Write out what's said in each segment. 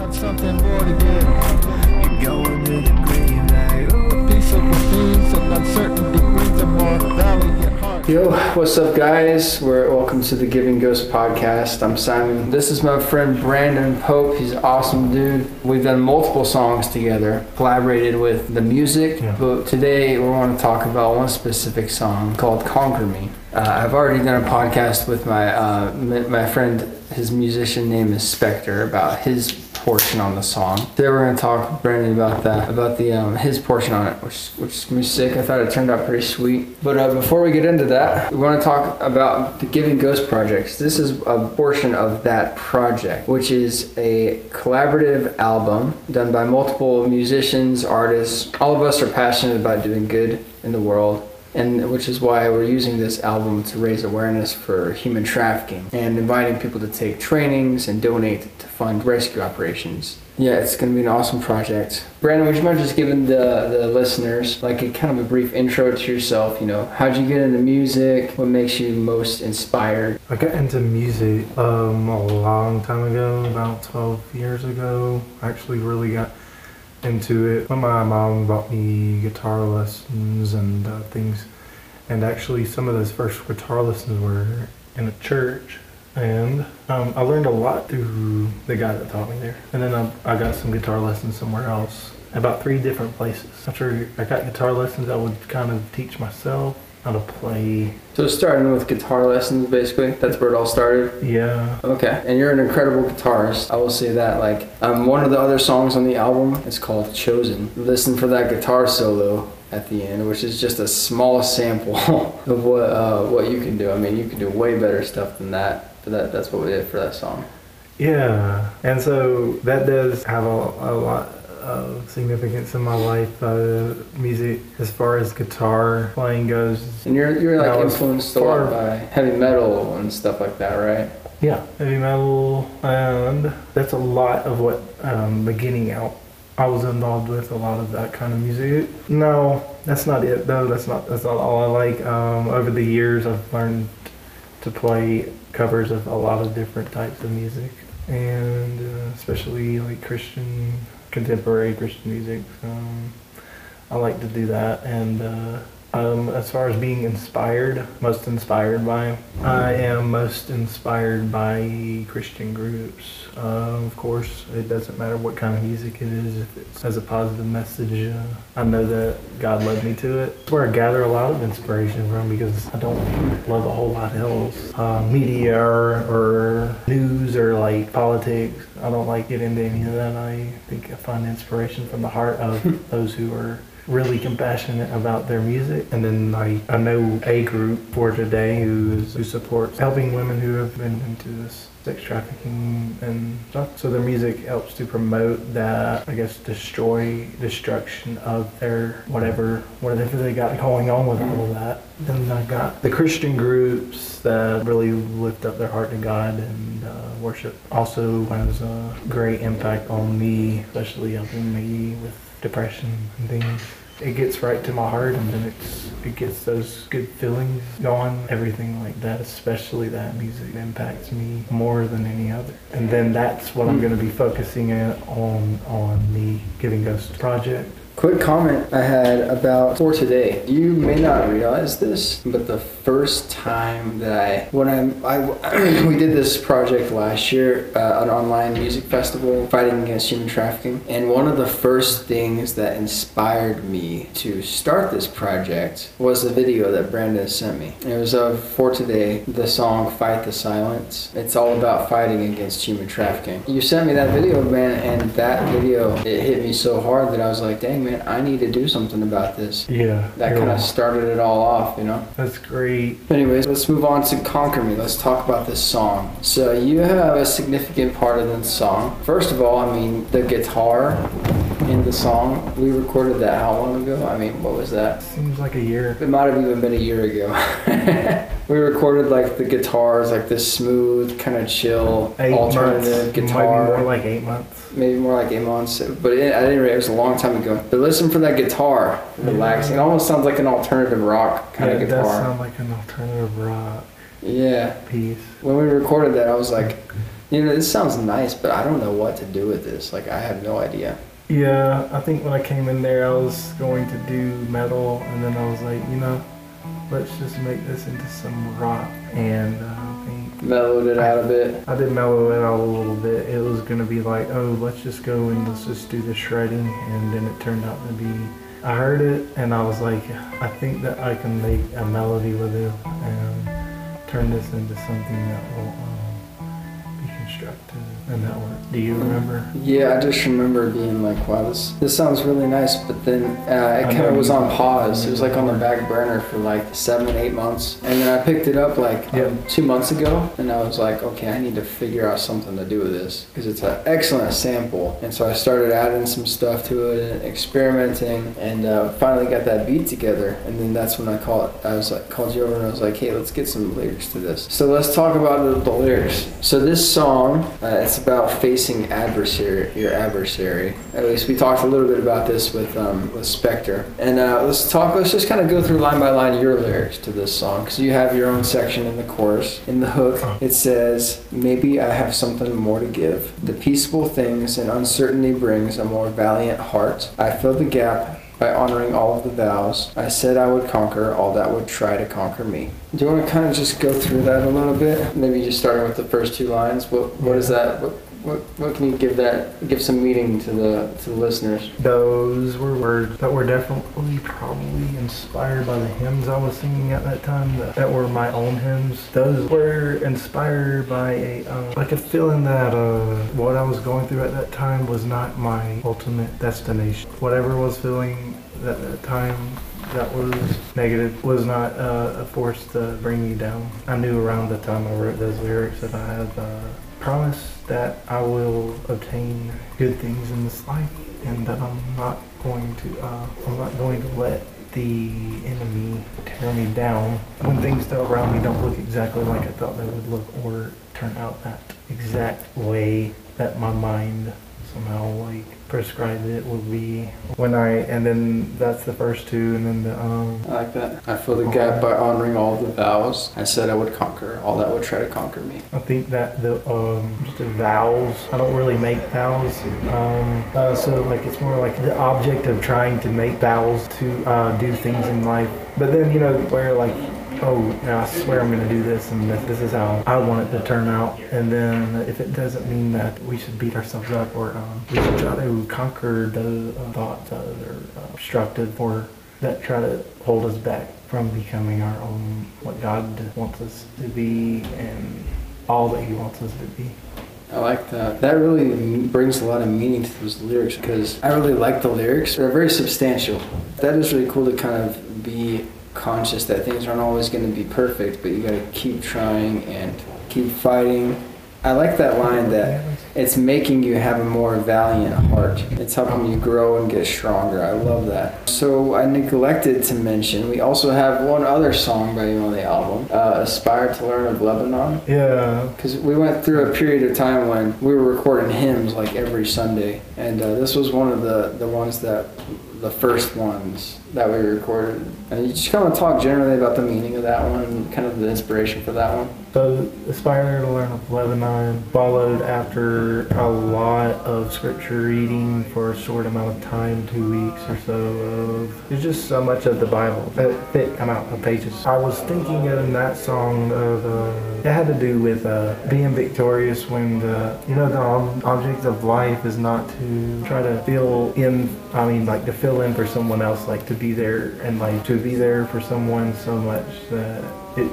got something more to give. You're going to the grave like, ooh, peace over peace and uncertainty brings a more valiant heart. Yo, what's up, guys? We're welcome to the Giving Ghost podcast. I'm Simon. This is my friend Brandon Pope. He's an awesome dude. We've done multiple songs together, collaborated with the music, Yeah. but today we want to talk about one specific song called "Conquer Me." Uh, I've already done a podcast with my uh, my friend. His musician name is Spectre about his portion on the song. Today we're gonna talk Brandon about that, about the um, his portion on it, which which is gonna be sick. I thought it turned out pretty sweet. But uh, before we get into that, we want to talk about the Giving Ghost projects. This is a portion of that project, which is a collaborative album done by multiple musicians, artists. All of us are passionate about doing good in the world and which is why we're using this album to raise awareness for human trafficking and inviting people to take trainings and donate to fund rescue operations. Yeah, it's going to be an awesome project. Brandon, would you mind just giving the, the listeners like a kind of a brief intro to yourself? You know, how'd you get into music? What makes you most inspired? I got into music um, a long time ago, about 12 years ago. I actually really got into it my mom bought me guitar lessons and uh, things. And actually, some of those first guitar lessons were in a church. And um, I learned a lot through the guy that taught me there. And then I, I got some guitar lessons somewhere else, about three different places. After I got guitar lessons, I would kind of teach myself how to play. So starting with guitar lessons, basically. That's where it all started. Yeah, Okay, and you're an incredible guitarist. I will say that. Like, um, one of the other songs on the album is called "Chosen." Listen for that guitar solo at the end, which is just a small sample of what uh, what you can do. I mean, you can do way better stuff than that, but that that's what we did for that song. Yeah, and so that does have a, a lot of significance in my life. Uh, music, as far as guitar playing goes, And you're you're like influenced a lot by heavy metal and stuff like that, right? yeah, heavy metal, and that's a lot of what um, beginning out. I was involved with a lot of that kind of music. No, that's not it though. That's not that's not all I like. Um, over the years, I've learned to play covers of a lot of different types of music, and uh, especially like Christian, contemporary Christian music. Um, I like to do that, and uh, um, as far as being inspired, most inspired by, I am most inspired by Christian groups. Uh, of course, it doesn't matter what kind of music it is. If it has a positive message, uh, I know that God led me to it. It's where I gather a lot of inspiration from because I don't love a whole lot else. Uh, media or, or news or like politics. I don't like get into any of that. I think I find inspiration from the heart of those who are really compassionate about their music. And then I, I know a group for today who is who supports helping women who have been into this sex trafficking and stuff. So their music helps to promote that I guess destroy destruction of their whatever whatever they got going on with all of that. Then I got the Christian groups that really lift up their heart to God and uh, worship. Also has a great impact on me, especially helping me with depression and things. It gets right to my heart, and then it's it gets those good feelings going. Everything like that, especially that music, impacts me more than any other. And then that's what I'm going to be focusing in on on the Giving Ghost project. Quick comment I had about for today. You may not realize this, but the first time that I when I, I we did this project last year, uh, an online music festival fighting against human trafficking, and one of the first things that inspired me to start this project was the video that Brandon sent me. It was of for today the song "Fight the Silence." It's all about fighting against human trafficking. You sent me that video, man, and that video it hit me so hard that I was like, "Dang, man, I need to do something about this." Yeah, That kind of started it all off, you know. that's great. Anyways, let's move on to Conquer Me. Let's talk about this song. So, you have a significant part of this song. First of all, I mean, the guitar in the song, we recorded that how long ago? I mean, what was that? Seems like a year. It might have even been a year ago. we recorded like the guitars, like this smooth, kind of chill, Eight alternative months, guitar. more like eight months. Maybe more like months. But it, at any rate, it was a long time ago. But listen for that guitar, relaxing. It almost sounds like an alternative rock kind yeah, of it does guitar. sound like an alternative rock Yeah. piece. When we recorded that, I was like, You know, this sounds nice, but I don't know what to do with this. Like, I have no idea. Yeah, I think when I came in there, I was going to do metal, and then I was like, you know, let's just make this into some rock. And uh, Mellowed it out a bit. I did mellow it out a little bit. It was gonna be like, oh, let's just go and let's just do the shredding, and then it turned out to be. I heard it, and I was like, I think that I can make a melody with it and turn this into something that will um, be constructive and that worked. Do you remember? Yeah, I just remember being like, wow, this this sounds really nice, but then uh, it kind of was on pause. It was like on the back burner for like seven, eight months, and then I picked it up like Yeah. um, two months ago, and I was like, okay, I need to figure out something to do with this because it's an excellent sample, and so I started adding some stuff to it and experimenting, and uh, finally got that beat together, and then that's when I called. I was like, called you over, and I was like, hey, let's get some lyrics to this. So let's talk about the, the lyrics. So this song, uh, it's about facing adversary, your adversary. At least we talked a little bit about this with um, with Spectre. And uh, let's talk. Let's just kind of go through line by line your lyrics to this song because you have your own section in the chorus. In the hook, it says, "Maybe I have something more to give. The peaceful things and uncertainty brings a more valiant heart. I fill the gap." By honoring all of the vows, I said I would conquer all that would try to conquer me. Do you want to kind of just go through that a little bit? Maybe just starting with the first two lines. What what is that? What what, what can you give that? Give some meaning to the to the listeners. Those were words that were definitely probably inspired by the hymns I was singing at that time that, that were my own hymns. Those were inspired by a um, like a feeling that uh, what I was going through at that time was not my ultimate destination. Whatever was feeling at that time that was negative was not uh, a force to bring me down. I knew around the time I wrote those lyrics that I had uh, promised that I will obtain good things in this life and that I'm not going to uh, I'm not going to let the enemy tear me down when things around me don't look exactly like I thought they would look or turn out that exact way that my mind somehow like prescribed it would be when I and then that's the first two and then the um I like that. I fill the gap by honoring all the vows. I said I would conquer all that would try to conquer me. I think that the um just the vows I don't really make vows. Um, uh, so like it's more like the object of trying to make vows to uh, do things in life. But then you know where like oh yeah, I swear I'm gonna do this and this, this is how I want it to turn out. And then if it doesn't mean that we should beat ourselves up or um, we should try to conquer the uh, thoughts that are uh, obstructive or that try to hold us back from becoming our own what God wants us to be and all that He wants us to be. I like that. That really brings a lot of meaning to those lyrics because I really like the lyrics. They're very substantial. That is really cool to kind of be conscious that things aren't always going to be perfect, but you got to keep trying and keep fighting. I like that line that it's making you have a more valiant heart. It's helping you grow and get stronger. I love that. So I neglected to mention we also have one other song by you on the album, uh, "Aspire to Learn of Lebanon." Yeah, Because we went through a period of time when we were recording hymns like every Sunday, and uh, this was one of the, the ones that, the first ones that we recorded. And you just kind of talk generally about the meaning of that one, kind of the inspiration for that one. so Aspire to Learn of Lebanon followed after a lot of scripture reading for a short amount of time, two weeks or so of there's just so much of the Bible, a thick amount of pages. I was thinking in that song of uh, it had to do with uh, being victorious when the you know the ob- object of life is not to try to fill in. I mean, like to fill in for someone else, like to be there and like to be there for someone so much that it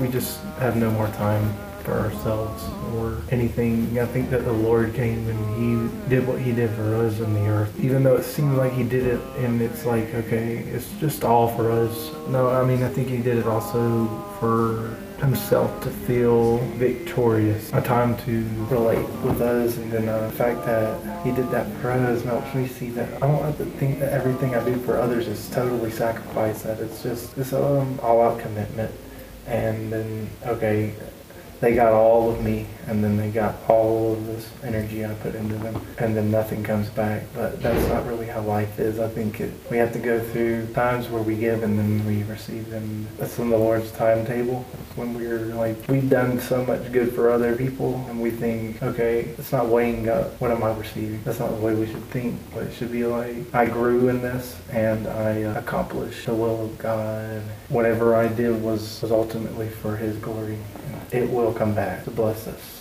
we just have no more time for ourselves or anything. I think that the Lord came and He did what He did for us in the earth, even though it seemed like He did it and it's like okay, it's just all for us. No, I mean I think He did it also for himself to feel victorious, a time to relate with us, and then uh, the fact that he did that for us helps me see that I don't have to think that everything I do for others is totally sacrifice. That it's just this um, all-out commitment, and then okay, they got all of me, and then they got all of this energy I put into them, and then nothing comes back. But that's not really how life is. I think it, we have to go through times where we give and then we receive, and that's in the Lord's timetable. When we're like, we've done so much good for other people, and we think, okay, it's not weighing up. What am I receiving? That's not the way we should think. But it should be like, I grew in this, and I uh, accomplished the will of God. Whatever I did was was ultimately for His glory. It will come back to bless us.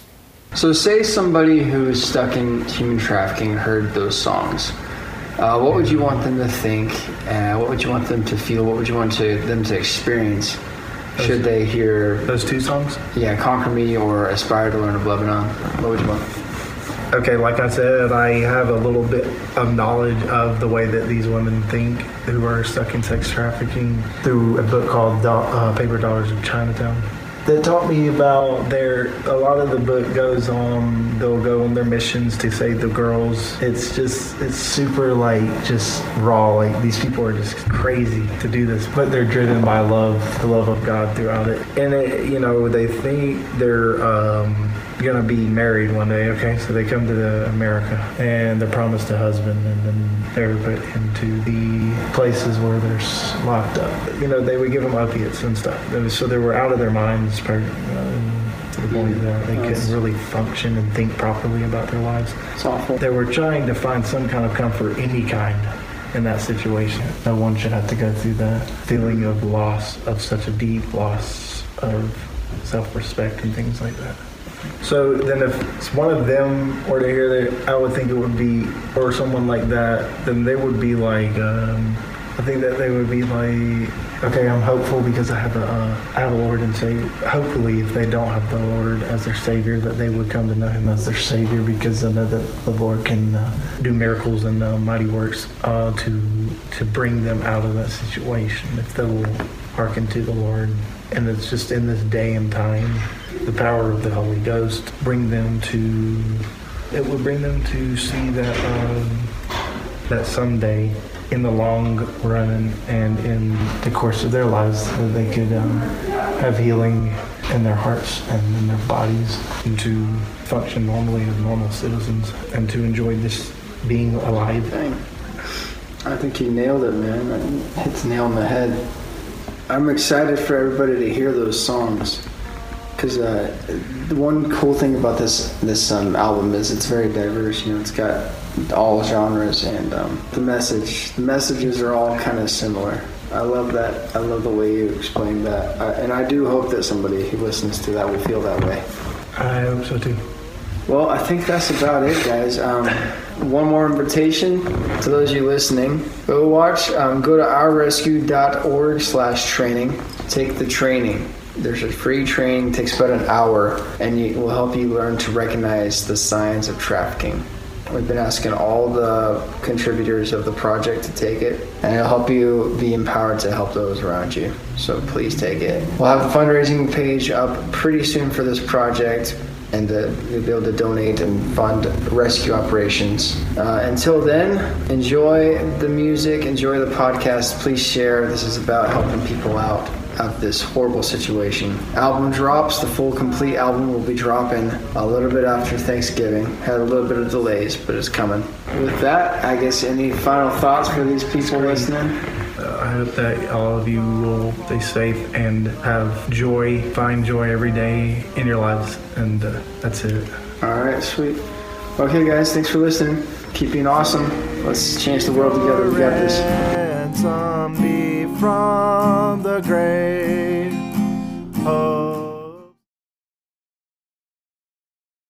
So, say somebody who is stuck in human trafficking heard those songs. Uh, what would you want them to think? Uh, what would you want them to feel? What would you want to, them to experience? Should they hear, Those two songs? yeah, "Conquer Me" or "Aspire to Learn of Lebanon"? What would you want? Okay, like I said, I have a little bit of knowledge of the way that these women think who are stuck in sex trafficking through a book called Do- uh, Paper Daughters of Chinatown. That taught me about their. A lot of the book goes on. They'll go on their missions to save the girls. It's just, it's super like just raw. Like these people are just crazy to do this, but they're driven by love, the love of God throughout it. And it, you know, they think they're. Um, gonna be married one day. Okay, so they come to the America and they're promised a husband, and then they're put into the places where they're locked up. You know, they would give them opiates and stuff. So they were out of their minds, uh, to the point that they couldn't really function and think properly about their lives. It's awful. They were trying to find some kind of comfort, any kind, in that situation. No one should have to go through that feeling of loss, of such a deep loss of self-respect and things like that. So then, if one of them were to hear that, I would think it would be, or someone like that, then they would be like, um, I think that they would be like, okay, I'm hopeful because I have a, uh, I have a Lord and Savior. Hopefully, if they don't have the Lord as their Savior, that they would come to know Him as their Savior because I know that the Lord can uh, do miracles and uh, mighty works uh, to to bring them out of that situation if they will hearken to the Lord. And it's just in this day and time, the power of the Holy Ghost bring them to. It would bring them to see that um, that someday, in the long run and in the course of their lives, that they could um, have healing in their hearts and in their bodies, and to function normally as normal citizens, and to enjoy this being alive. I think you nailed it, man. Hits nail on the head. I'm excited for everybody to hear those songs. Because uh, the one cool thing about this this um, album is it's very diverse. You know, it's got all genres and um, the message. The messages are all kind of similar. I love that. I love the way you explained that, I, and I do hope that somebody who listens to that will feel that way. I hope so too. Well, I think that's about it, guys. Um, one more invitation to those of you listening. Go watch, um, go to ourrescue.org slash training. Take the training. There's a free training, takes about an hour, and it will help you learn to recognize the signs of trafficking. We've been asking all the contributors of the project to take it, and it'll help you be empowered to help those around you. So please take it. We'll have a fundraising page up pretty soon for this project and uh, you'll be able to donate and fund rescue operations. Uh, until then, enjoy the music, enjoy the podcast. Please share. This is about helping people out of this horrible situation. Album drops. The full complete album will be dropping a little bit after Thanksgiving. Had a little bit of delays, but it's coming. With that, I guess any final thoughts for these people listening? Uh, I hope that all of you will stay safe and have joy, find joy every day in your lives. And uh, that's it. All right, sweet. Okay, guys, thanks for listening. Keep being awesome. Let's change the world together. We got this. From the grave. Oh,